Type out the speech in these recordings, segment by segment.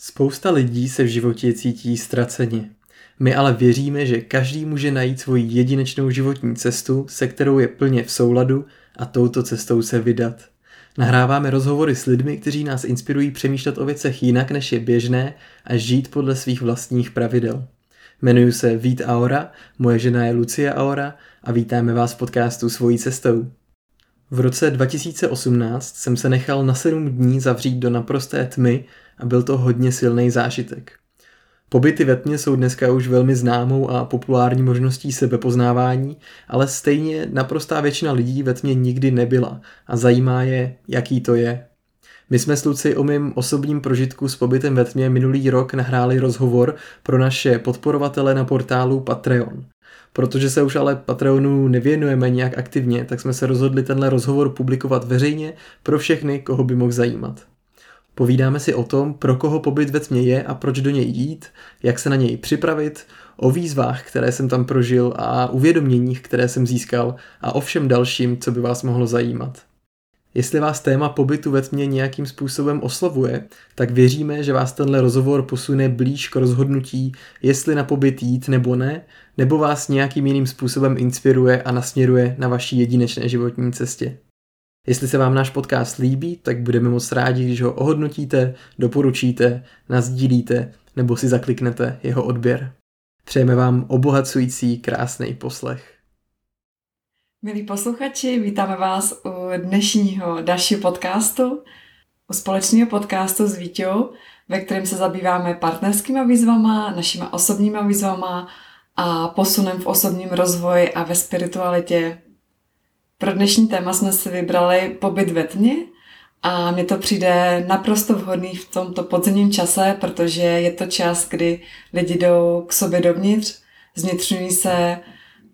Spousta lidí se v životě cítí ztraceně. My ale věříme, že každý může najít svoji jedinečnou životní cestu, se kterou je plně v souladu a touto cestou se vydat. Nahráváme rozhovory s lidmi, kteří nás inspirují přemýšlet o věcech jinak, než je běžné a žít podle svých vlastních pravidel. Jmenuji se Vít Aora, moje žena je Lucie Aora a vítáme vás v podcastu Svojí cestou. V roce 2018 jsem se nechal na 7 dní zavřít do naprosté tmy a byl to hodně silný zážitek. Pobyty ve tmě jsou dneska už velmi známou a populární možností sebepoznávání, ale stejně naprostá většina lidí ve tmě nikdy nebyla a zajímá je, jaký to je. My jsme s Luci o mým osobním prožitku s pobytem ve tmě minulý rok nahráli rozhovor pro naše podporovatele na portálu Patreon. Protože se už ale Patreonu nevěnujeme nějak aktivně, tak jsme se rozhodli tenhle rozhovor publikovat veřejně pro všechny, koho by mohl zajímat. Povídáme si o tom, pro koho pobyt ve tmě je a proč do něj jít, jak se na něj připravit, o výzvách, které jsem tam prožil a uvědoměních, které jsem získal a o všem dalším, co by vás mohlo zajímat. Jestli vás téma pobytu ve tmě nějakým způsobem oslovuje, tak věříme, že vás tenhle rozhovor posune blíž k rozhodnutí, jestli na pobyt jít nebo ne, nebo vás nějakým jiným způsobem inspiruje a nasměruje na vaší jedinečné životní cestě. Jestli se vám náš podcast líbí, tak budeme moc rádi, když ho ohodnotíte, doporučíte, nazdílíte nebo si zakliknete jeho odběr. Přejeme vám obohacující krásný poslech. Milí posluchači, vítáme vás u dnešního dalšího podcastu, u společného podcastu s Vítěou, ve kterém se zabýváme partnerskými výzvama, našimi osobními výzvama a posunem v osobním rozvoji a ve spiritualitě pro dnešní téma jsme si vybrali pobyt ve tmě a mně to přijde naprosto vhodný v tomto podzimním čase, protože je to čas, kdy lidi jdou k sobě dovnitř, zvnitřňují se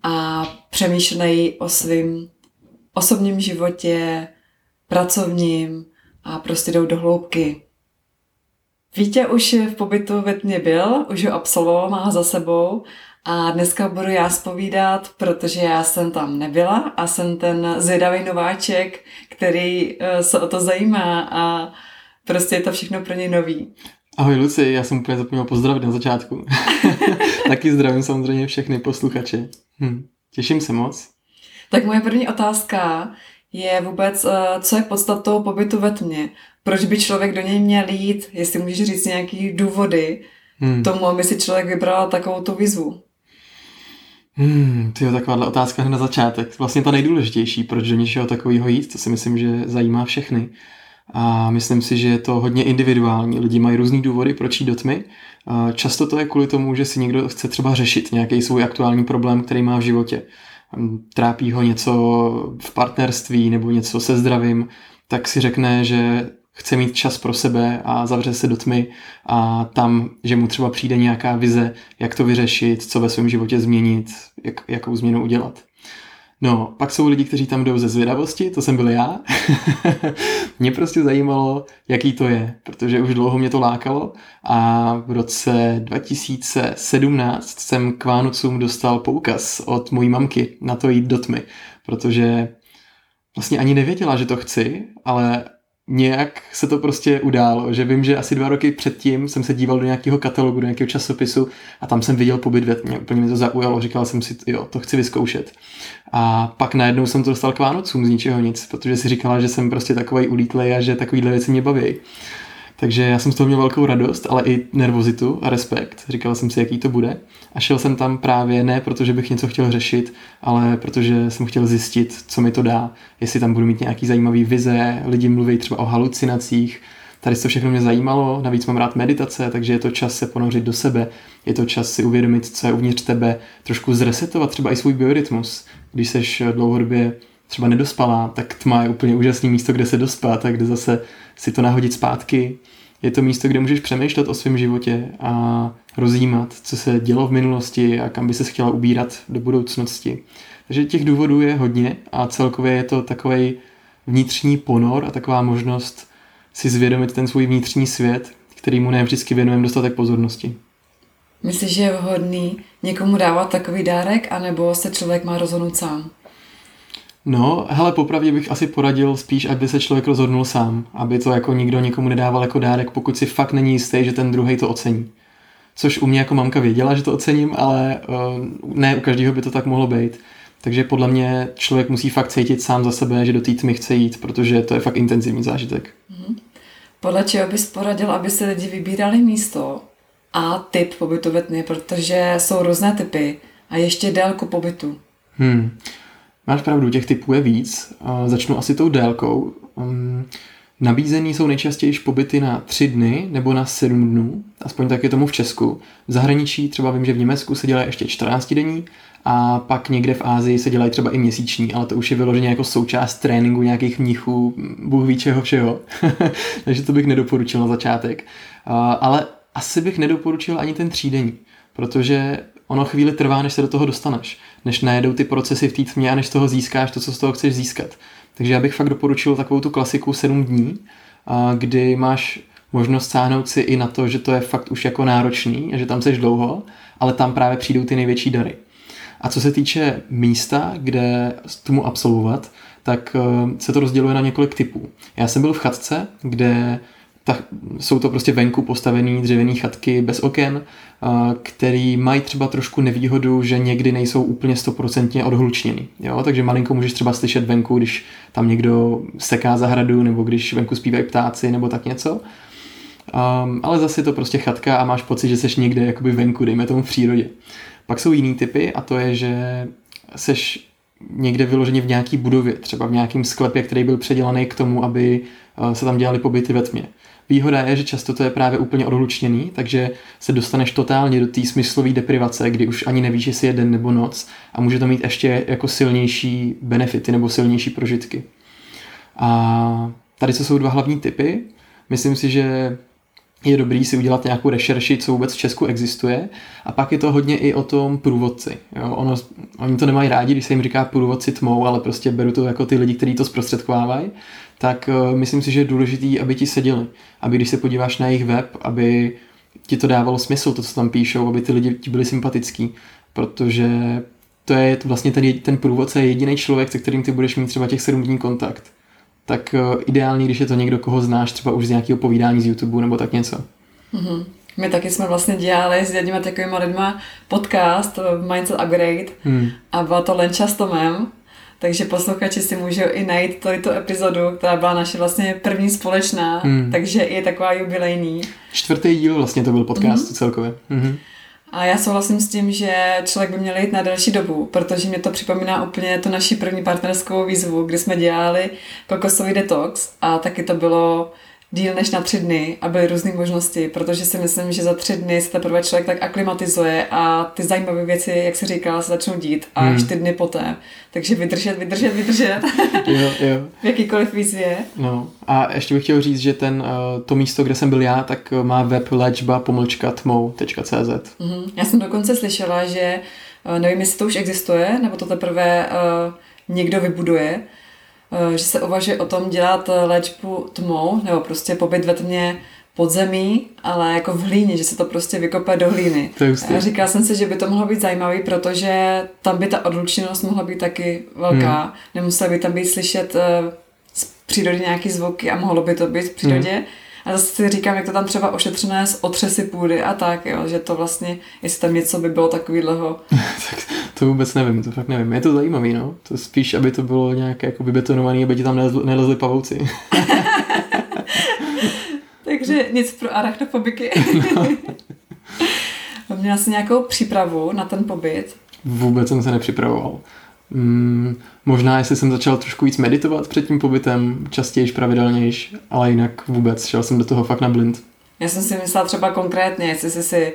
a přemýšlejí o svém osobním životě, pracovním a prostě jdou do hloubky. Vítě už v pobytu ve tmě byl, už ho absolvoval, má ho za sebou a dneska budu já spovídat, protože já jsem tam nebyla a jsem ten zvědavý nováček, který eh, se o to zajímá a prostě je to všechno pro ně nový. Ahoj Luci, já jsem úplně zapomněl pozdravit na začátku. Taky zdravím samozřejmě všechny posluchače. Hm, těším se moc. Tak moje první otázka je vůbec, eh, co je podstatou pobytu ve tmě? Proč by člověk do něj měl jít? Jestli můžeš říct nějaký důvody hmm. tomu, aby si člověk vybral takovou tu výzvu. Hmm, to je taková otázka na začátek. Vlastně ta nejdůležitější, proč do něčeho takového jít, to si myslím, že zajímá všechny. A myslím si, že je to hodně individuální. Lidi mají různý důvody, proč jít do tmy. Často to je kvůli tomu, že si někdo chce třeba řešit nějaký svůj aktuální problém, který má v životě. Trápí ho něco v partnerství nebo něco se zdravím, tak si řekne, že chce mít čas pro sebe a zavře se do tmy a tam, že mu třeba přijde nějaká vize, jak to vyřešit, co ve svém životě změnit, jak, jakou změnu udělat. No, pak jsou lidi, kteří tam jdou ze zvědavosti, to jsem byl já. mě prostě zajímalo, jaký to je, protože už dlouho mě to lákalo a v roce 2017 jsem k Vánocům dostal poukaz od mojí mamky na to jít do tmy, protože vlastně ani nevěděla, že to chci, ale nějak se to prostě událo, že vím, že asi dva roky předtím jsem se díval do nějakého katalogu, do nějakého časopisu a tam jsem viděl pobyt ve tmě. Úplně mi to zaujalo, říkal jsem si, jo, to chci vyzkoušet. A pak najednou jsem to dostal k Vánocům z ničeho nic, protože si říkala, že jsem prostě takový ulítlej a že takovýhle věci mě baví. Takže já jsem z toho měl velkou radost, ale i nervozitu a respekt. Říkal jsem si, jaký to bude. A šel jsem tam právě ne protože bych něco chtěl řešit, ale protože jsem chtěl zjistit, co mi to dá. Jestli tam budu mít nějaký zajímavý vize, lidi mluví třeba o halucinacích. Tady to všechno mě zajímalo, navíc mám rád meditace, takže je to čas se ponořit do sebe, je to čas si uvědomit, co je uvnitř tebe, trošku zresetovat třeba i svůj biorytmus. Když seš dlouhodobě třeba nedospalá, tak tma je úplně úžasný místo, kde se dospat a kde zase si to nahodit zpátky. Je to místo, kde můžeš přemýšlet o svém životě a rozjímat, co se dělo v minulosti a kam by se chtěla ubírat do budoucnosti. Takže těch důvodů je hodně a celkově je to takový vnitřní ponor a taková možnost si zvědomit ten svůj vnitřní svět, který mu ne vždycky věnujeme dostatek pozornosti. Myslíš, že je vhodný někomu dávat takový dárek, anebo se člověk má rozhodnout sám? No, hele, popravdě bych asi poradil spíš, aby se člověk rozhodnul sám, aby to jako nikdo nikomu nedával jako dárek, pokud si fakt není jistý, že ten druhý to ocení. Což u mě jako mamka věděla, že to ocením, ale uh, ne u každého by to tak mohlo být. Takže podle mě člověk musí fakt cítit sám za sebe, že do té tmy chce jít, protože to je fakt intenzivní zážitek. Mm-hmm. Podle čeho bys poradil, aby se lidi vybírali místo a typ pobytu ve tmě, protože jsou různé typy a ještě délku pobytu. Hmm. Máš pravdu, těch typů je víc. Začnu asi tou délkou. Um, nabízený jsou nejčastěji pobyty na tři dny nebo na sedm dnů, aspoň tak je tomu v Česku. V zahraničí, třeba vím, že v Německu se dělají ještě 14 denní a pak někde v Ázii se dělají třeba i měsíční, ale to už je vyloženě jako součást tréninku nějakých mnichů, bůh ví čeho všeho. Takže to bych nedoporučil na začátek. Ale asi bych nedoporučil ani ten třídení, protože ono chvíli trvá, než se do toho dostaneš, než najedou ty procesy v té tmě a než toho získáš to, co z toho chceš získat. Takže já bych fakt doporučil takovou tu klasiku 7 dní, kdy máš možnost sáhnout si i na to, že to je fakt už jako náročný a že tam seš dlouho, ale tam právě přijdou ty největší dary. A co se týče místa, kde tomu absolvovat, tak eh, se to rozděluje na několik typů. Já jsem byl v chatce, kde tak jsou to prostě venku postavené dřevěné chatky bez oken, který mají třeba trošku nevýhodu, že někdy nejsou úplně stoprocentně odhlučněny. Jo? Takže malinko můžeš třeba slyšet venku, když tam někdo seká zahradu, nebo když venku zpívají ptáci, nebo tak něco. Um, ale zase je to prostě chatka a máš pocit, že seš někde jakoby venku, dejme tomu v přírodě. Pak jsou jiný typy a to je, že seš někde vyloženě v nějaký budově, třeba v nějakém sklepě, který byl předělaný k tomu, aby se tam dělali pobyty ve tmě. Výhoda je, že často to je právě úplně odlučněný, takže se dostaneš totálně do té smyslové deprivace, kdy už ani nevíš, jestli je den nebo noc a může to mít ještě jako silnější benefity nebo silnější prožitky. A tady co jsou dva hlavní typy. Myslím si, že je dobrý si udělat nějakou rešerši, co vůbec v Česku existuje. A pak je to hodně i o tom průvodci. Jo? Ono, oni to nemají rádi, když se jim říká průvodci tmou, ale prostě beru to jako ty lidi, kteří to zprostředkovávají. Tak uh, myslím si, že je důležitý, aby ti seděli. Aby když se podíváš na jejich web, aby ti to dávalo smysl, to, co tam píšou, aby ty lidi ti byli sympatický. Protože to je vlastně ten, ten průvodce je jediný člověk, se kterým ty budeš mít třeba těch sedm dní kontakt tak uh, ideální, když je to někdo, koho znáš třeba už z nějakého povídání z YouTube nebo tak něco. Mm-hmm. My taky jsme vlastně dělali s jedněma takovými lidma podcast eh, Mindset Upgrade hmm. a byla to Lenča s Tomem, takže posluchači si můžou i najít tu epizodu, která byla naše vlastně první společná, hmm. takže je taková jubilejní. Čtvrtý díl vlastně to byl podcast mm-hmm. celkově. Mm-hmm. A já souhlasím s tím, že člověk by měl jít na delší dobu, protože mě to připomíná úplně tu naši první partnerskou výzvu, kdy jsme dělali kokosový detox a taky to bylo díl než na tři dny a byly různé možnosti, protože si myslím, že za tři dny se teprve člověk tak aklimatizuje a ty zajímavé věci, jak se říká, se začnou dít a hmm. čtyři dny poté. Takže vydržet, vydržet, vydržet. jo, jo. v jakýkoliv výzvě. No a ještě bych chtěl říct, že ten, eh, to místo, kde jsem byl já, tak eh, má web léčba pomlčka tmou.cz. Mm-hmm. Já jsem dokonce slyšela, že eh, nevím, jestli to už existuje, nebo to teprve uh, někdo vybuduje, že se uvažuje o tom dělat eh, léčbu tmou, nebo prostě pobyt ve tmě podzemí, ale jako v hlíně, že se to prostě vykope do hlíny. A říkala jsem si, že by to mohlo být zajímavý, protože tam by ta odlučenost mohla být taky velká. Hmm. Nemusela by tam být slyšet uh, z přírody nějaký zvuky a mohlo by to být v přírodě. Hmm. A zase si říkám, jak to tam třeba ošetřené z otřesy půdy a tak, jo, že to vlastně, jestli tam něco by bylo takového. tak to vůbec nevím, to fakt nevím. Je to zajímavý, no. To spíš, aby to bylo nějak jako vybetonovaný, aby ti tam nelezli, nelezli pavouci. Takže nic pro arachnofobiky. no. Měla jsi nějakou přípravu na ten pobyt? Vůbec jsem se nepřipravoval. Mm, možná, jestli jsem začal trošku víc meditovat před tím pobytem, častěji, pravidelnější, ale jinak vůbec, šel jsem do toho fakt na blind. Já jsem si myslela třeba konkrétně, jestli jsi si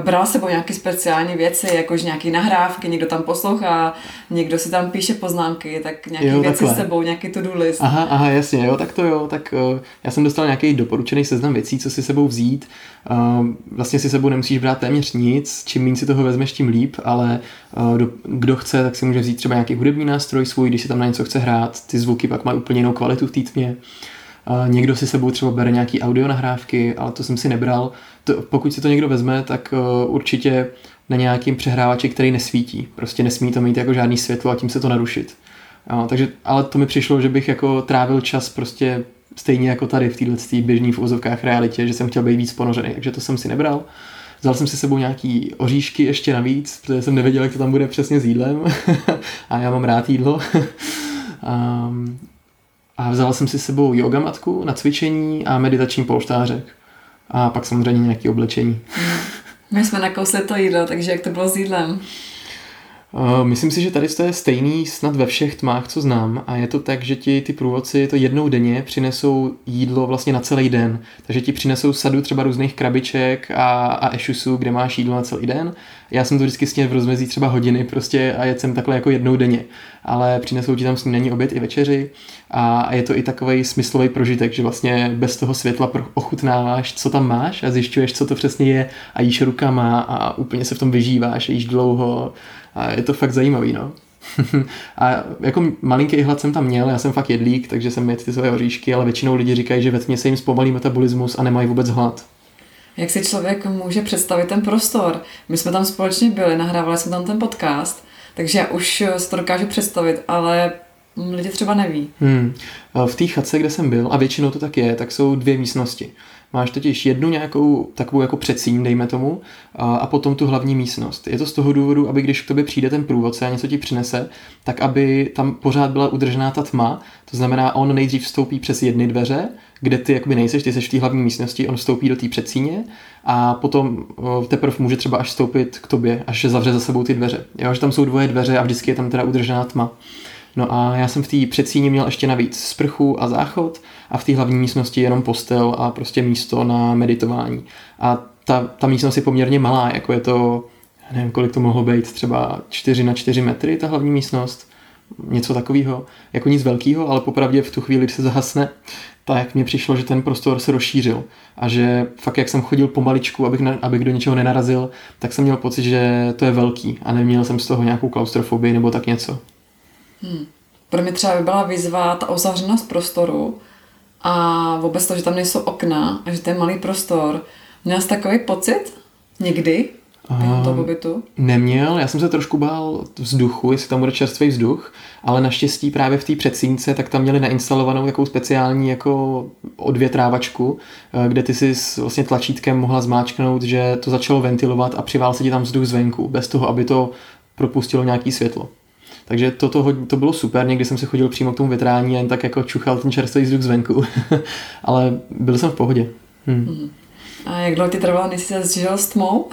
bral sebou nějaké speciální věci, jakož nějaké nahrávky, někdo tam poslouchá, někdo si tam píše poznámky, tak nějaké jo, věci takhle. s sebou, nějaký to-do list. Aha, aha, jasně, jo, tak to jo, tak uh, já jsem dostal nějaký doporučený seznam věcí, co si sebou vzít. Uh, vlastně si sebou nemusíš brát téměř nic, čím méně si toho vezmeš, tím líp, ale uh, do, kdo chce, tak si může vzít třeba nějaký hudební nástroj svůj, když si tam na něco chce hrát, ty zvuky pak mají úplně jinou kvalitu v té tmě. Někdo si sebou třeba bere nějaký audio nahrávky, ale to jsem si nebral. To, pokud si to někdo vezme, tak uh, určitě na nějakým přehrávači, který nesvítí. Prostě nesmí to mít jako žádný světlo a tím se to narušit. Jo, takže, ale to mi přišlo, že bych jako trávil čas prostě stejně jako tady v této běžný v uvozovkách realitě, že jsem chtěl být víc ponořený, takže to jsem si nebral. Vzal jsem si sebou nějaký oříšky ještě navíc, protože jsem nevěděl, jak to tam bude přesně s jídlem a já mám rád jídlo. um, a vzal jsem si sebou yoga matku na cvičení a meditační polštářek. A pak samozřejmě nějaké oblečení. My jsme nakousli to jídlo, takže jak to bylo s jídlem? Uh, myslím si, že tady to je stejný snad ve všech tmách, co znám a je to tak, že ti ty průvodci to jednou denně přinesou jídlo vlastně na celý den. Takže ti přinesou sadu třeba různých krabiček a, a ešusů, kde máš jídlo na celý den. Já jsem to vždycky sněl v rozmezí třeba hodiny prostě a jet jsem takhle jako jednou denně. Ale přinesou ti tam snídaní, oběd i večeři a, a je to i takový smyslový prožitek, že vlastně bez toho světla ochutnáváš, co tam máš a zjišťuješ, co to přesně je a jíš rukama a úplně se v tom vyžíváš, jíš dlouho a je to fakt zajímavý, no. a jako malinký hlad jsem tam měl, já jsem fakt jedlík, takže jsem měl ty své oříšky, ale většinou lidi říkají, že ve tmě se jim zpomalí metabolismus a nemají vůbec hlad. Jak si člověk může představit ten prostor? My jsme tam společně byli, nahrávali jsme tam ten podcast, takže já už si to dokážu představit, ale lidi třeba neví. Hmm. V té chatce, kde jsem byl, a většinou to tak je, tak jsou dvě místnosti. Máš totiž jednu nějakou takovou jako předsíň, dejme tomu, a, a potom tu hlavní místnost. Je to z toho důvodu, aby když k tobě přijde ten průvodce a něco ti přinese, tak aby tam pořád byla udržená ta tma, to znamená, on nejdřív vstoupí přes jedny dveře, kde ty jakoby nejseš, ty seš v té hlavní místnosti, on vstoupí do té předsíně a potom teprve může třeba až vstoupit k tobě, až zavře za sebou ty dveře. Jo, že tam jsou dvoje dveře a vždycky je tam teda udržená tma. No a já jsem v té předsíni měl ještě navíc sprchu a záchod a v té hlavní místnosti jenom postel a prostě místo na meditování. A ta, ta místnost je poměrně malá, jako je to, nevím, kolik to mohlo být, třeba 4 na 4 metry ta hlavní místnost, něco takového, jako nic velkého, ale popravdě v tu chvíli, kdy se zahasne, tak mně přišlo, že ten prostor se rozšířil a že fakt jak jsem chodil pomaličku, abych, na, abych do něčeho nenarazil, tak jsem měl pocit, že to je velký a neměl jsem z toho nějakou klaustrofobii nebo tak něco. Hmm. Pro mě třeba by byla výzva ta uzavřenost prostoru a vůbec to, že tam nejsou okna a že to je malý prostor. Měl jsi takový pocit někdy během toho pobytu? Neměl, já jsem se trošku bál vzduchu, jestli tam bude čerstvý vzduch, ale naštěstí právě v té předsínce tak tam měli nainstalovanou takovou speciální jako odvětrávačku, eh, kde ty si s vlastně tlačítkem mohla zmáčknout, že to začalo ventilovat a přivál se ti tam vzduch zvenku, bez toho, aby to propustilo nějaký světlo. Takže to, to, to bylo super, někdy jsem se chodil přímo k tomu větrání a jen tak jako čuchal ten čerstvý vzduch zvenku, ale byl jsem v pohodě. Hm. A jak dlouho ty trvalo, než jsi se zžil s tmou?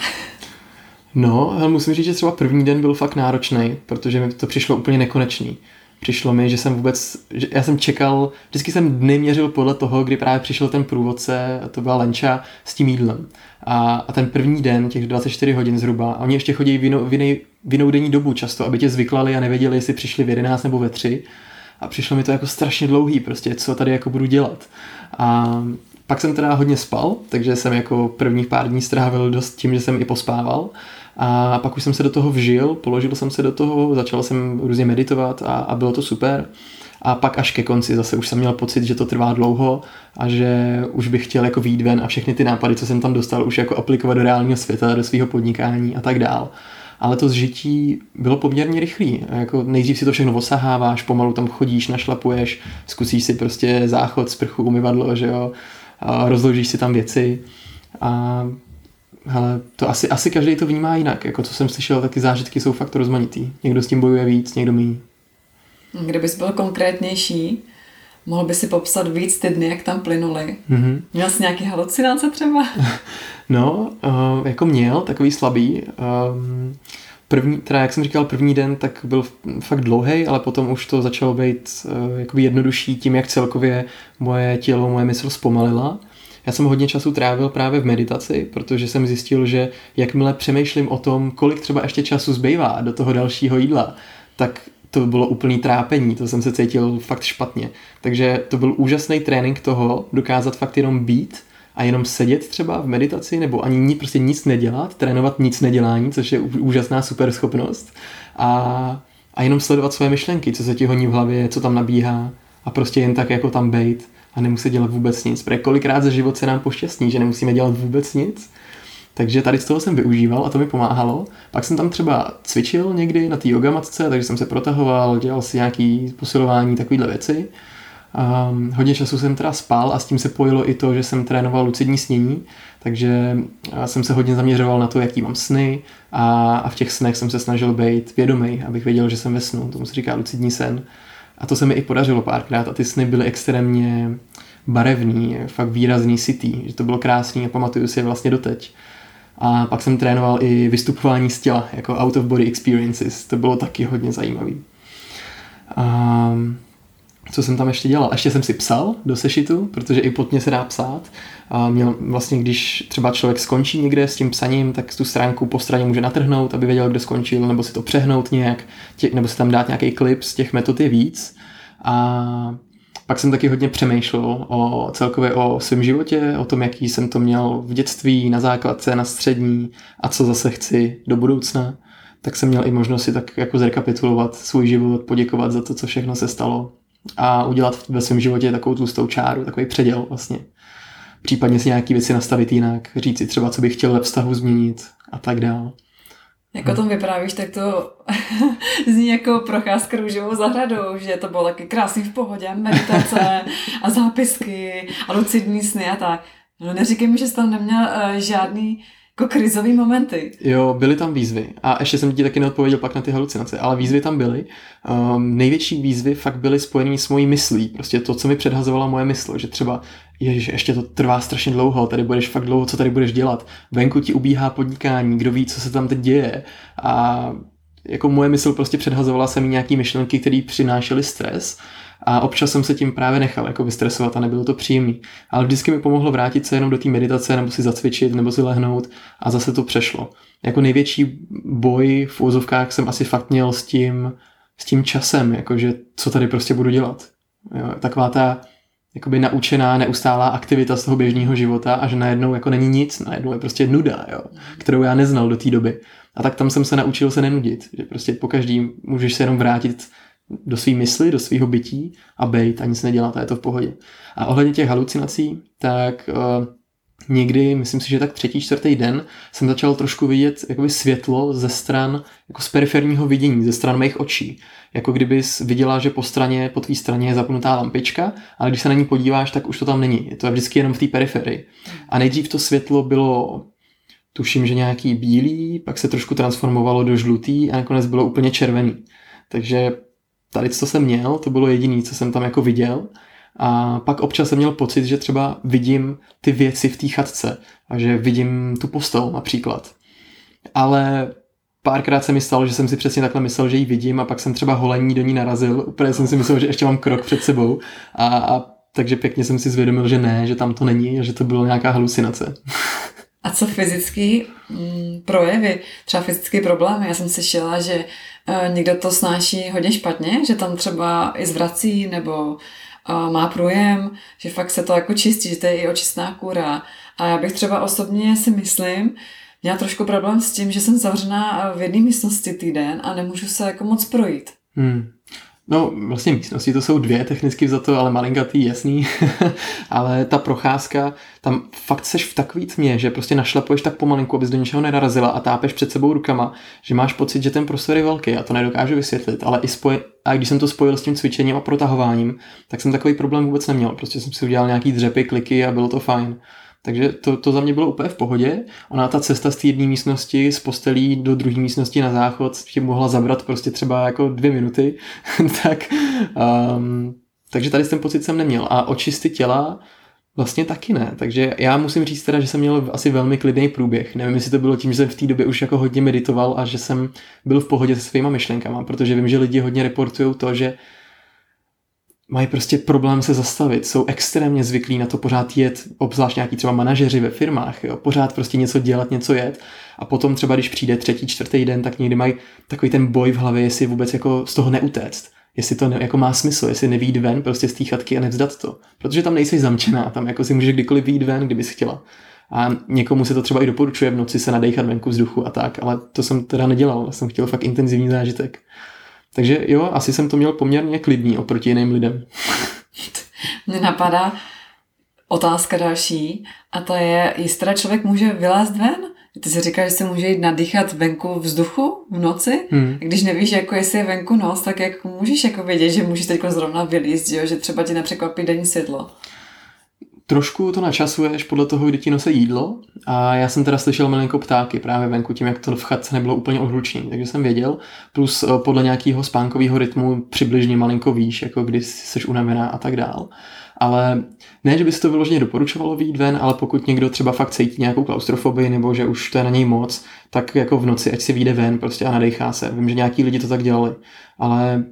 No, musím říct, že třeba první den byl fakt náročný, protože mi to přišlo úplně nekonečný. Přišlo mi, že jsem vůbec, že já jsem čekal, vždycky jsem dny měřil podle toho, kdy právě přišel ten průvodce, to byla Lenča, s tím jídlem. A, a ten první den, těch 24 hodin zhruba, a oni ještě chodí v jinou denní dobu často, aby tě zvyklali a nevěděli, jestli přišli v 11 nebo ve 3. A přišlo mi to jako strašně dlouhý, prostě, co tady jako budu dělat. A pak jsem teda hodně spal, takže jsem jako prvních pár dní strávil dost tím, že jsem i pospával. A pak už jsem se do toho vžil, položil jsem se do toho, začal jsem různě meditovat a, a bylo to super. A pak až ke konci zase už jsem měl pocit, že to trvá dlouho a že už bych chtěl jako výjít ven a všechny ty nápady, co jsem tam dostal, už jako aplikovat do reálního světa, do svého podnikání a tak dál. Ale to zžití bylo poměrně rychlý. Jako nejdřív si to všechno osaháváš, pomalu tam chodíš, našlapuješ, zkusíš si prostě záchod, sprchu, umyvadlo, že jo, a rozložíš si tam věci a ale to asi, asi každý to vnímá jinak. Jako co jsem slyšel, taky zážitky jsou fakt rozmanitý. Někdo s tím bojuje víc, někdo méně. Kdybys byl konkrétnější, mohl by si popsat víc ty dny, jak tam plynuly. Mm-hmm. Měl jsi nějaký halucinace třeba? no, uh, jako měl, takový slabý. Um, první, teda jak jsem říkal, první den tak byl fakt dlouhý, ale potom už to začalo být uh, jakoby jednodušší tím, jak celkově moje tělo, moje mysl zpomalila. Já jsem hodně času trávil právě v meditaci, protože jsem zjistil, že jakmile přemýšlím o tom, kolik třeba ještě času zbývá do toho dalšího jídla, tak to bylo úplný trápení, to jsem se cítil fakt špatně. Takže to byl úžasný trénink toho dokázat fakt jenom být a jenom sedět třeba v meditaci nebo ani prostě nic nedělat, trénovat nic nedělání, což je úžasná super schopnost a, a jenom sledovat své myšlenky, co se ti honí v hlavě, co tam nabíhá a prostě jen tak jako tam bejt a nemuset dělat vůbec nic. Protože kolikrát za život se nám poštěstní, že nemusíme dělat vůbec nic, Takže tady z toho jsem využíval a to mi pomáhalo. Pak jsem tam třeba cvičil někdy na té yoga matce, takže jsem se protahoval, dělal si nějaký posilování, takovéhle věci. Um, hodně času jsem teda spal a s tím se pojilo i to, že jsem trénoval lucidní snění, takže jsem se hodně zaměřoval na to, jaký mám sny a, a v těch snech jsem se snažil být vědomý, abych věděl, že jsem ve snu, tomu se říká lucidní sen. A to se mi i podařilo párkrát a ty sny byly extrémně barevný, fakt výrazný, city, že to bylo krásný a pamatuju si je vlastně doteď. A pak jsem trénoval i vystupování z těla, jako out of body experiences, to bylo taky hodně zajímavý. Um, co jsem tam ještě dělal? Ještě jsem si psal do sešitu, protože i pod mě se dá psát. A měl vlastně, když třeba člověk skončí někde s tím psaním, tak tu stránku po straně může natrhnout, aby věděl, kde skončil, nebo si to přehnout nějak, tě, nebo si tam dát nějaký klip z těch metod je víc. A pak jsem taky hodně přemýšlel o celkově o svém životě, o tom, jaký jsem to měl v dětství, na základce, na střední a co zase chci do budoucna. Tak jsem měl i možnost si tak jako zrekapitulovat svůj život, poděkovat za to, co všechno se stalo a udělat ve svém životě takovou tlustou čáru, takový předěl vlastně. Případně si nějaký věci nastavit jinak, říct si třeba, co bych chtěl ve vztahu změnit a tak dále. Jak o tom vyprávíš, tak to zní jako procházka růžovou zahradou, že to bylo taky krásný v pohodě, meditace a zápisky a lucidní sny a tak. No neříkej mi, že jsi tam neměl uh, žádný jako krizový momenty. Jo, byly tam výzvy. A ještě jsem ti taky neodpověděl pak na ty halucinace, ale výzvy tam byly. Um, největší výzvy fakt byly spojené s mojí myslí. Prostě to, co mi předhazovala moje mysl, že třeba ježiš, ještě to trvá strašně dlouho, tady budeš fakt dlouho, co tady budeš dělat. Venku ti ubíhá podnikání, kdo ví, co se tam teď děje. A jako moje mysl prostě předhazovala se mi nějaký myšlenky, které přinášely stres a občas jsem se tím právě nechal jako vystresovat a nebylo to příjemný. Ale vždycky mi pomohlo vrátit se jenom do té meditace nebo si zacvičit nebo si lehnout a zase to přešlo. Jako největší boj v úzovkách jsem asi fakt měl s tím, s tím časem, jakože co tady prostě budu dělat. Jo, taková ta jakoby naučená, neustálá aktivita z toho běžného života a že najednou jako není nic, najednou je prostě nuda, jo, kterou já neznal do té doby. A tak tam jsem se naučil se nenudit, že prostě po každý můžeš se jenom vrátit do své mysli, do svého bytí a bejt a nic nedělat a je to v pohodě. A ohledně těch halucinací, tak uh, někdy, myslím si, že tak třetí, čtvrtý den jsem začal trošku vidět jakoby světlo ze stran, jako z periferního vidění, ze stran mých očí. Jako kdyby viděla, že po straně, po tvý straně je zapnutá lampička, ale když se na ní podíváš, tak už to tam není. Je to vždycky jenom v té periferii. A nejdřív to světlo bylo tuším, že nějaký bílý, pak se trošku transformovalo do žlutý a nakonec bylo úplně červený. Takže tady, co jsem měl, to bylo jediné, co jsem tam jako viděl. A pak občas jsem měl pocit, že třeba vidím ty věci v té chatce a že vidím tu postel například. Ale párkrát se mi stalo, že jsem si přesně takhle myslel, že ji vidím a pak jsem třeba holení do ní narazil. Úplně jsem si myslel, že ještě mám krok před sebou a, a takže pěkně jsem si zvědomil, že ne, že tam to není a že to bylo nějaká halucinace. A co fyzický mm, projevy, třeba fyzické problémy? Já jsem slyšela, že někdo to snáší hodně špatně, že tam třeba i zvrací nebo má průjem, že fakt se to jako čistí, že to je i očistná kůra. A já bych třeba osobně si myslím, měla trošku problém s tím, že jsem zavřená v jedné místnosti týden a nemůžu se jako moc projít. Hmm. No, vlastně místnosti to jsou dvě technicky za to, ale malinkatý, jasný. ale ta procházka, tam fakt seš v takový tmě, že prostě našlapuješ tak pomalinku, abys do něčeho nenarazila a tápeš před sebou rukama, že máš pocit, že ten prostor je velký a to nedokážu vysvětlit, ale i spoj... a když jsem to spojil s tím cvičením a protahováním, tak jsem takový problém vůbec neměl. Prostě jsem si udělal nějaký dřepy, kliky a bylo to fajn. Takže to, to za mě bylo úplně v pohodě. Ona ta cesta z té jedné místnosti z postelí do druhé místnosti na záchod tě mohla zabrat prostě třeba jako dvě minuty. tak, um, takže tady ten pocit jsem neměl. A očisty těla vlastně taky ne. Takže já musím říct teda, že jsem měl asi velmi klidný průběh. Nevím, jestli to bylo tím, že jsem v té době už jako hodně meditoval a že jsem byl v pohodě se svýma myšlenkama, protože vím, že lidi hodně reportují to, že mají prostě problém se zastavit, jsou extrémně zvyklí na to pořád jet, obzvlášť nějaký třeba manažeři ve firmách, jo, pořád prostě něco dělat, něco jet. A potom třeba když přijde třetí, čtvrtý den, tak někdy mají takový ten boj v hlavě, jestli vůbec jako z toho neutéct, jestli to ne, jako má smysl, jestli nevýjít ven prostě z té chatky a nevzdat to, protože tam nejsi zamčená, tam jako si můžeš kdykoliv výjít ven, kdybys chtěla. A někomu se to třeba i doporučuje v noci se nadechat venku vzduchu a tak, ale to jsem teda nedělal, jsem chtěl fakt intenzivní zážitek. Takže jo, asi jsem to měl poměrně klidný oproti jiným lidem. Mně napadá otázka další a to je, jestli teda člověk může vylézt ven? Ty jsi říkal, že se může jít nadýchat venku vzduchu v noci. Hmm. Když nevíš, jako jestli je venku noc, tak jak můžeš jako vědět, že můžeš teď zrovna vylízt, že, jo? že třeba ti nepřekvapí denní světlo. Trošku to načasuješ podle toho, kdy ti nosí jídlo a já jsem teda slyšel malinko ptáky právě venku tím, jak to v chatce nebylo úplně odhlučný, takže jsem věděl, plus eh, podle nějakého spánkového rytmu přibližně malinko víš, jako kdy jsi unavená a tak dál. Ale ne, že by se to vyloženě doporučovalo výjít ven, ale pokud někdo třeba fakt cítí nějakou klaustrofobii nebo že už to je na něj moc, tak jako v noci, ať si vyjde ven prostě a nadechá se. Vím, že nějaký lidi to tak dělali, ale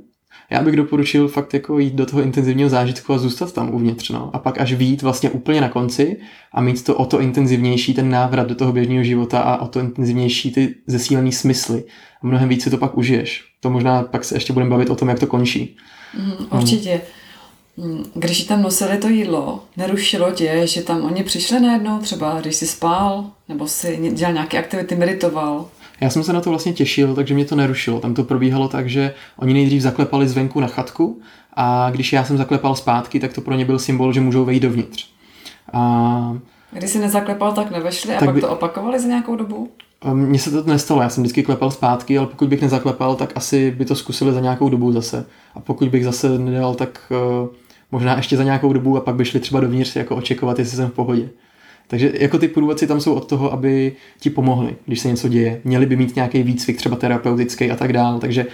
já bych doporučil fakt jako jít do toho intenzivního zážitku a zůstat tam uvnitř, no. A pak až výjít vlastně úplně na konci a mít to o to intenzivnější ten návrat do toho běžného života a o to intenzivnější ty zesílený smysly. A mnohem víc si to pak užiješ. To možná pak se ještě budeme bavit o tom, jak to končí. Mm, určitě. Mm. Když tam nosili to jídlo, nerušilo tě, že tam oni přišli najednou, třeba když jsi spál, nebo si dělal nějaké aktivity, meditoval? Já jsem se na to vlastně těšil, takže mě to nerušilo. Tam to probíhalo tak, že oni nejdřív zaklepali zvenku na chatku a když já jsem zaklepal zpátky, tak to pro ně byl symbol, že můžou vejít dovnitř. A... Když jsi nezaklepal, tak nevešli a tak pak by... to opakovali za nějakou dobu? Mně se to nestalo, já jsem vždycky klepal zpátky, ale pokud bych nezaklepal, tak asi by to zkusili za nějakou dobu zase. A pokud bych zase nedal, tak uh, možná ještě za nějakou dobu a pak by šli třeba dovnitř jako očekovat, jestli jsem v pohodě. Takže jako ty průvodci tam jsou od toho, aby ti pomohli, když se něco děje. Měli by mít nějaký výcvik, třeba terapeutický a tak dále. Takže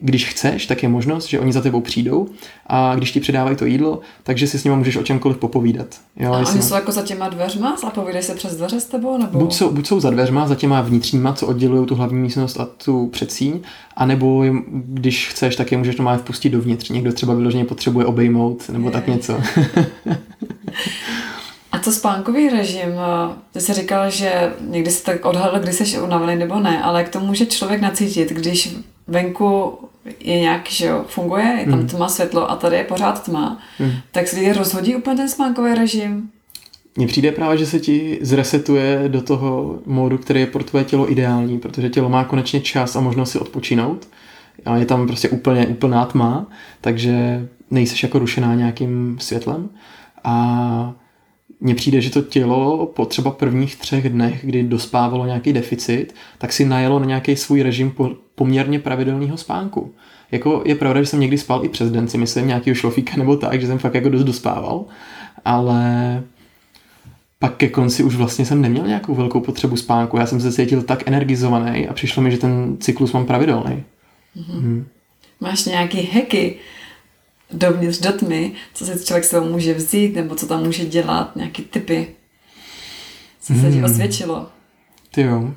když chceš, tak je možnost, že oni za tebou přijdou a když ti předávají to jídlo, takže si s nimi můžeš o čemkoliv popovídat. Jo, a oni jsou jako za těma dveřma a povídají se přes dveře s tebou? Nebo? Buď, jsou, buď jsou za dveřma, za těma vnitřníma, co oddělují tu hlavní místnost a tu předsíň, anebo když chceš, tak je můžeš to vpustit dovnitř. Někdo třeba vyloženě potřebuje obejmout nebo je. tak něco. A co spánkový režim? Ty jsi říkal, že někdy se tak odhadl, kdy jsi unavený nebo ne, ale k tomu může člověk nacítit, když venku je nějak, že jo, funguje, je tam hmm. tma, světlo a tady je pořád tma, hmm. tak se rozhodí úplně ten spánkový režim? Mně přijde právě, že se ti zresetuje do toho módu, který je pro tvoje tělo ideální, protože tělo má konečně čas a možnost si odpočinout. A je tam prostě úplně úplná tma, takže nejseš jako rušená nějakým světlem. A mně přijde, že to tělo po třeba prvních třech dnech, kdy dospávalo nějaký deficit, tak si najelo na nějaký svůj režim po, poměrně pravidelného spánku. Jako je pravda, že jsem někdy spal i přes den, si myslím, nějakého šlofíka nebo tak, že jsem fakt jako dost dospával, ale pak ke konci už vlastně jsem neměl nějakou velkou potřebu spánku. Já jsem se cítil tak energizovaný a přišlo mi, že ten cyklus mám pravidelný. Mm-hmm. Hmm. Máš nějaký heky, dovnitř do tmy, co si člověk s může vzít, nebo co tam může dělat, nějaký typy. Co se ti hmm. osvědčilo? Ty jo.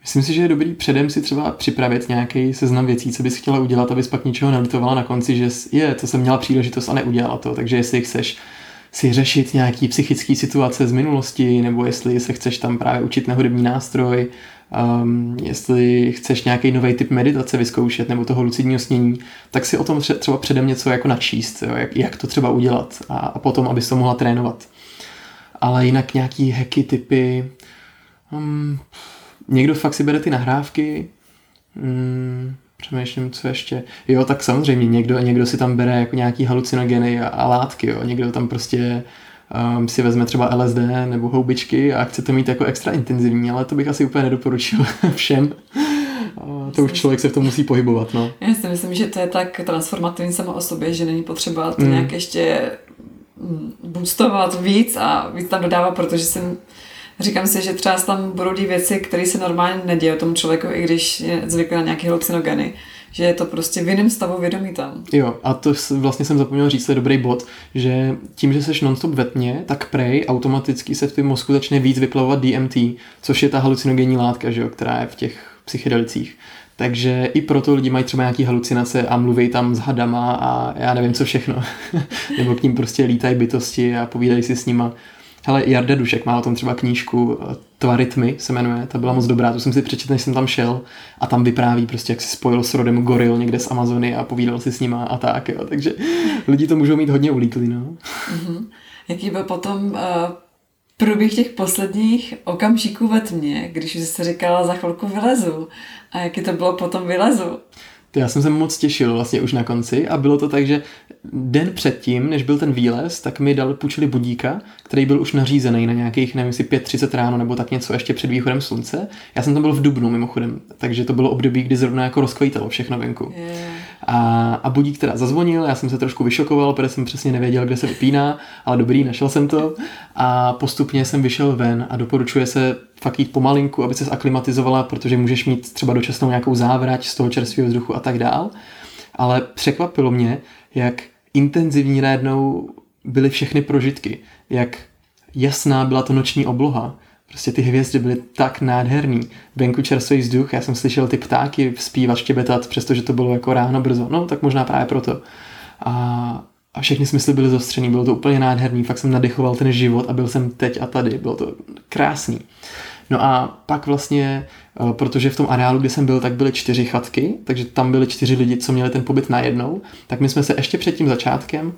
Myslím si, že je dobrý předem si třeba připravit nějaký seznam věcí, co bys chtěla udělat, abys pak ničeho nelitovala na konci, že je, to jsem měla příležitost a neudělala to. Takže jestli chceš si řešit nějaký psychický situace z minulosti, nebo jestli se chceš tam právě učit na hudební nástroj, um, jestli chceš nějaký nový typ meditace vyzkoušet nebo toho lucidního snění, tak si o tom třeba předem něco jako načíst, jo, jak, jak to třeba udělat a, a potom, abys to mohla trénovat. Ale jinak nějaký hacky typy, um, někdo fakt si bere ty nahrávky, um, přemýšlím, co ještě. Jo, tak samozřejmě někdo, někdo si tam bere jako nějaký halucinogeny a, a látky, jo. Někdo tam prostě um, si vezme třeba LSD nebo houbičky a chce to mít jako extra intenzivní, ale to bych asi úplně nedoporučil všem. To už člověk se v tom musí pohybovat, no. Já si myslím, že to je tak transformativní samo o sobě, že není potřeba to mm. nějak ještě mm, boostovat víc a víc tam dodávat, protože jsem Říkám si, že třeba tam budou věci, které se normálně nedějí tomu člověku, i když je zvyklý na nějaké halucinogeny že je to prostě v jiném stavu vědomí tam. Jo, a to vlastně jsem zapomněl říct, je dobrý bod, že tím, že seš nonstop ve tmě, tak prej automaticky se v tom mozku začne víc vyplavovat DMT, což je ta halucinogenní látka, že jo, která je v těch psychedelicích. Takže i proto lidi mají třeba nějaké halucinace a mluví tam s hadama a já nevím co všechno. Nebo k ním prostě lítají bytosti a povídají si s nima. Hele, Jarda Dušek má o tom třeba knížku Tvaritmy se jmenuje, ta byla moc dobrá, tu jsem si přečetl, než jsem tam šel a tam vypráví prostě, jak si spojil s rodem goril někde z Amazony a povídal si s nima a tak, jo. takže lidi to můžou mít hodně ulíklý, no. Mm-hmm. Jaký byl potom uh, průběh těch posledních okamžiků ve tmě, když jsi si říkala, za chvilku vylezu a jaký to bylo potom vylezu? To já jsem se moc těšil vlastně už na konci a bylo to tak, že den předtím, než byl ten výlez, tak mi dal půjčili budíka, který byl už nařízený na nějakých, nevím jestli 5.30 ráno nebo tak něco ještě před východem slunce. Já jsem tam byl v Dubnu mimochodem, takže to bylo období, kdy zrovna jako rozkvítalo všechno venku. Je. A, a budík teda zazvonil, já jsem se trošku vyšokoval, protože jsem přesně nevěděl, kde se vypíná, ale dobrý, našel jsem to. A postupně jsem vyšel ven a doporučuje se fakt jít pomalinku, aby se aklimatizovala, protože můžeš mít třeba dočasnou nějakou závrať z toho čerstvého vzduchu a tak dál. Ale překvapilo mě, jak intenzivní najednou byly všechny prožitky, jak jasná byla to noční obloha, Prostě ty hvězdy byly tak nádherný. Venku čerstvý vzduch, já jsem slyšel ty ptáky zpívat, štěbetat, přestože to bylo jako ráno brzo. No, tak možná právě proto. A, a všechny smysly byly zostřený, bylo to úplně nádherný, fakt jsem nadechoval ten život a byl jsem teď a tady, bylo to krásný. No a pak vlastně, eh, protože v tom areálu, kde jsem byl, tak byly čtyři chatky, takže tam byly čtyři lidi, co měli ten pobyt najednou, tak my jsme se ještě před tím začátkem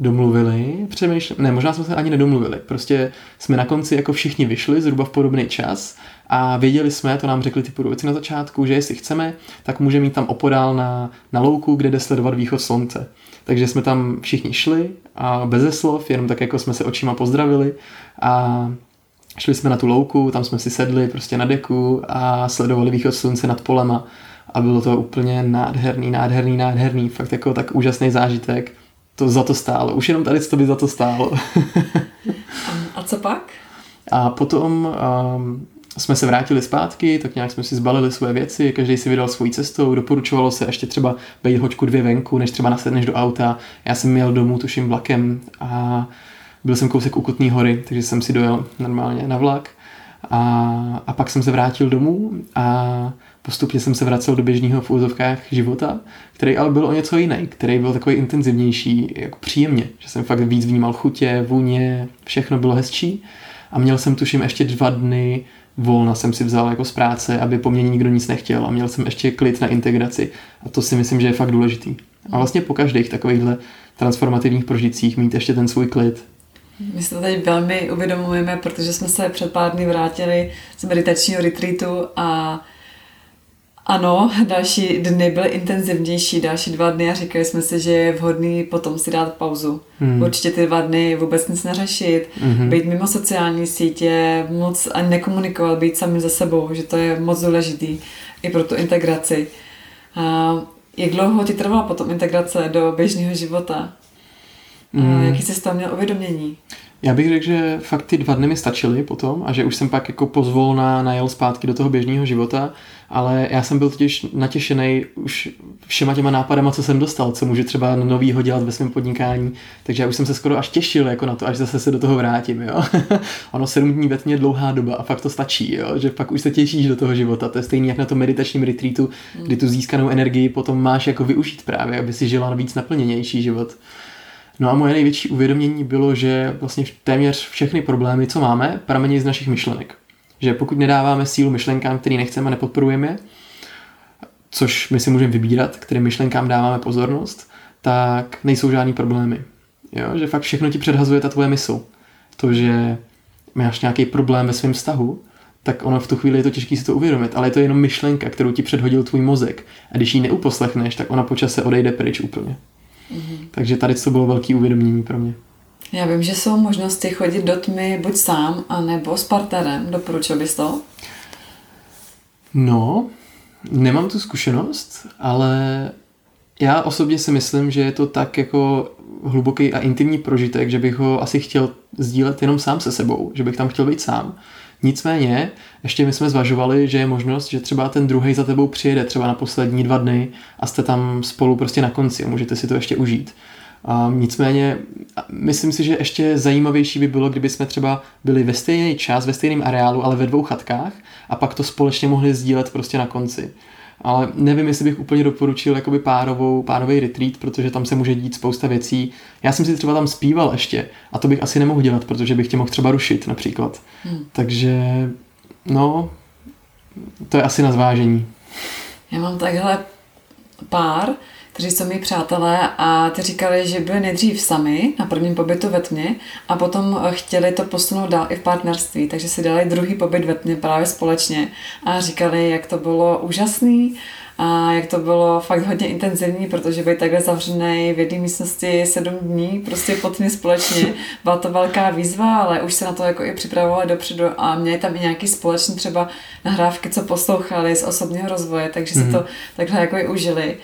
domluvili, přemýšlím, ne, možná jsme se ani nedomluvili, prostě jsme na konci jako všichni vyšli zhruba v podobný čas a věděli jsme, to nám řekli ty průvodci na začátku, že jestli chceme, tak může mít tam opodál na, na louku, kde jde sledovat východ slunce. Takže jsme tam všichni šli a bez slov, jenom tak jako jsme se očima pozdravili a šli jsme na tu louku, tam jsme si sedli prostě na deku a sledovali východ slunce nad polema a bylo to úplně nádherný, nádherný, nádherný, fakt jako tak úžasný zážitek to za to stálo. Už jenom tady to by za to stálo. a co pak? A potom um, jsme se vrátili zpátky, tak nějak jsme si zbalili své věci, každý si vydal svojí cestou, doporučovalo se ještě třeba být hoďku dvě venku, než třeba nasedneš do auta. Já jsem měl domů tuším vlakem a byl jsem kousek u Kutný hory, takže jsem si dojel normálně na vlak. A, a pak jsem se vrátil domů a postupně jsem se vracel do běžného v úzovkách života, který ale byl o něco jiný, který byl takový intenzivnější, jako příjemně, že jsem fakt víc vnímal chutě, vůně, všechno bylo hezčí. A měl jsem tuším ještě dva dny volna jsem si vzal jako z práce, aby po mně nikdo nic nechtěl a měl jsem ještě klid na integraci. A to si myslím, že je fakt důležitý. A vlastně po každých takovýchhle transformativních prožitcích mít ještě ten svůj klid, my si to teď velmi uvědomujeme, protože jsme se před pár dny vrátili z meditačního retreatu a ano, další dny byly intenzivnější, další dva dny a říkali jsme si, že je vhodný potom si dát pauzu. Hmm. Určitě ty dva dny vůbec nic neřešit, hmm. být mimo sociální sítě, moc ani nekomunikovat, být sami za sebou, že to je moc důležitý i pro tu integraci. A jak dlouho ti trvala potom integrace do běžného života? Hmm. A jaký jsi z toho měl uvědomění? Já bych řekl, že fakt ty dva dny mi stačily potom a že už jsem pak jako pozvolna najel zpátky do toho běžného života, ale já jsem byl totiž natěšený už všema těma nápadama, co jsem dostal, co můžu třeba novýho dělat ve svém podnikání, takže já už jsem se skoro až těšil jako na to, až zase se do toho vrátím, jo. ono sedm dní ve je dlouhá doba a fakt to stačí, jo, že pak už se těšíš do toho života, to je stejný jak na tom meditačním retreatu, kdy tu získanou energii potom máš jako využít právě, aby si žila víc naplněnější život. No a moje největší uvědomění bylo, že vlastně téměř všechny problémy, co máme, pramení z našich myšlenek. Že pokud nedáváme sílu myšlenkám, který nechceme, nepodporujeme, což my si můžeme vybírat, kterým myšlenkám dáváme pozornost, tak nejsou žádný problémy. Jo? Že fakt všechno ti předhazuje ta tvoje mysl. To, že máš nějaký problém ve svém vztahu, tak ono v tu chvíli je to těžké si to uvědomit, ale je to jenom myšlenka, kterou ti předhodil tvůj mozek. A když ji neuposlechneš, tak ona počase odejde pryč úplně. Mm-hmm. Takže tady to bylo velký uvědomění pro mě. Já vím, že jsou možnosti chodit do tmy buď sám, anebo s partnerem. Doporučil bys to? No, nemám tu zkušenost, ale já osobně si myslím, že je to tak jako hluboký a intimní prožitek, že bych ho asi chtěl sdílet jenom sám se sebou, že bych tam chtěl být sám. Nicméně, ještě my jsme zvažovali, že je možnost, že třeba ten druhý za tebou přijede třeba na poslední dva dny a jste tam spolu prostě na konci a můžete si to ještě užít. A nicméně, myslím si, že ještě zajímavější by bylo, kdyby jsme třeba byli ve stejný čas, ve stejném areálu, ale ve dvou chatkách a pak to společně mohli sdílet prostě na konci. Ale nevím, jestli bych úplně doporučil jakoby párovou, párový retreat, protože tam se může dít spousta věcí. Já jsem si třeba tam zpíval ještě a to bych asi nemohl dělat, protože bych tě mohl třeba rušit například. Hmm. Takže no, to je asi na zvážení. Já mám takhle pár, kteří jsou mi přátelé a ty říkali, že byli nejdřív sami na prvním pobytu ve tmě a potom chtěli to posunout dál i v partnerství, takže si dali druhý pobyt ve tmě právě společně a říkali, jak to bylo úžasný a jak to bylo fakt hodně intenzivní, protože být takhle zavřený v jedné místnosti sedm dní, prostě potně společně, byla to velká výzva, ale už se na to jako i připravovali dopředu a měli tam i nějaký společný třeba nahrávky, co poslouchali z osobního rozvoje, takže mm-hmm. si to mhm. takhle jako i užili.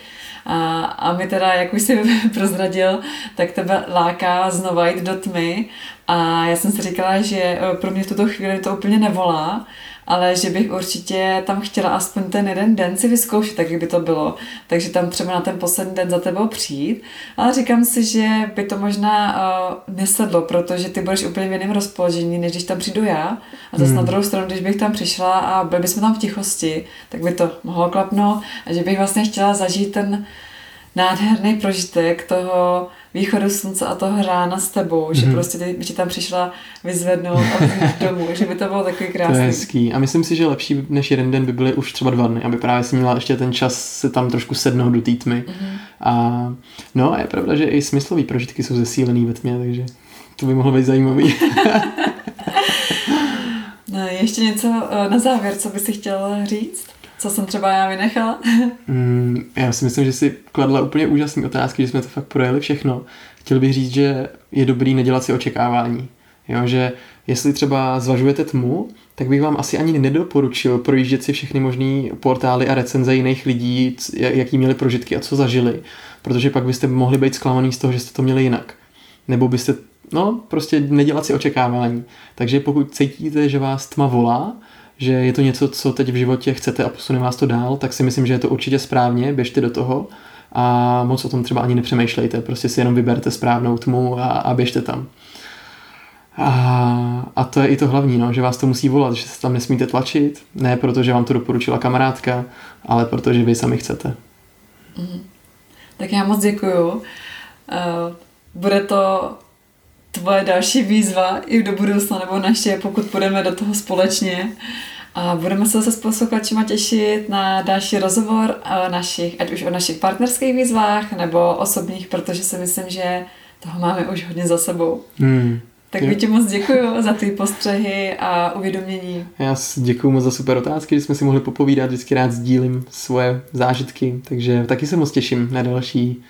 A, a my teda, jak už jsi prozradil, tak tebe láká znova jít do tmy. A já jsem si říkala, že eh, pro mě v tuto chvíli to úplně nevolá, ale že bych určitě tam chtěla aspoň ten jeden den si vyzkoušet, tak by to bylo. Takže tam třeba na ten poslední den za tebou přijít. Ale říkám si, že by to možná uh, nesedlo, protože ty budeš úplně v jiném rozpoložení, než když tam přijdu já. A zase hmm. na druhou stranu, když bych tam přišla a byli bychom tam v tichosti, tak by to mohlo klapnout. A že bych vlastně chtěla zažít ten nádherný prožitek toho východu slunce a toho rána s tebou, mm-hmm. že mhm. prostě ty, ti tam přišla vyzvednout a domů, že by to bylo takový krásný. To je hezký. A myslím si, že lepší než jeden den by byly už třeba dva dny, aby právě si měla ještě ten čas se tam trošku sednout do té tmy. Mm-hmm. A no a je pravda, že i smyslový prožitky jsou zesílený ve tmě, takže to by mohlo být zajímavý. no, ještě něco eh, na závěr, co by si chtěl říct? Co jsem třeba já vynechala? mm, já si myslím, že si kladla úplně úžasné otázky, že jsme to fakt projeli všechno. Chtěl bych říct, že je dobrý nedělat si očekávání. Jo, že jestli třeba zvažujete tmu, tak bych vám asi ani nedoporučil projíždět si všechny možné portály a recenze jiných lidí, jaký měli prožitky a co zažili, protože pak byste mohli být zklamaný z toho, že jste to měli jinak. Nebo byste, no, prostě nedělat si očekávání. Takže pokud cítíte, že vás tma volá, že je to něco, co teď v životě chcete a posune vás to dál, tak si myslím, že je to určitě správně, běžte do toho a moc o tom třeba ani nepřemýšlejte, prostě si jenom vyberte správnou tmu a, a běžte tam. A, a to je i to hlavní, no, že vás to musí volat, že se tam nesmíte tlačit, ne proto, že vám to doporučila kamarádka, ale protože vy sami chcete. Mm. Tak já moc děkuju. Uh, bude to tvoje další výzva i do budoucna, nebo naše, pokud půjdeme do toho společně. A budeme se zase s posluchačima těšit na další rozhovor o našich, ať už o našich partnerských výzvách nebo osobních, protože si myslím, že toho máme už hodně za sebou. Hmm. Tak ti moc děkuji za ty postřehy a uvědomění. Já děkuji moc za super otázky, že jsme si mohli popovídat, vždycky rád sdílím svoje zážitky, takže taky se moc těším na další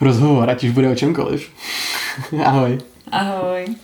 rozhovor, ať už bude o čemkoliv. Ahoj. Ahoj.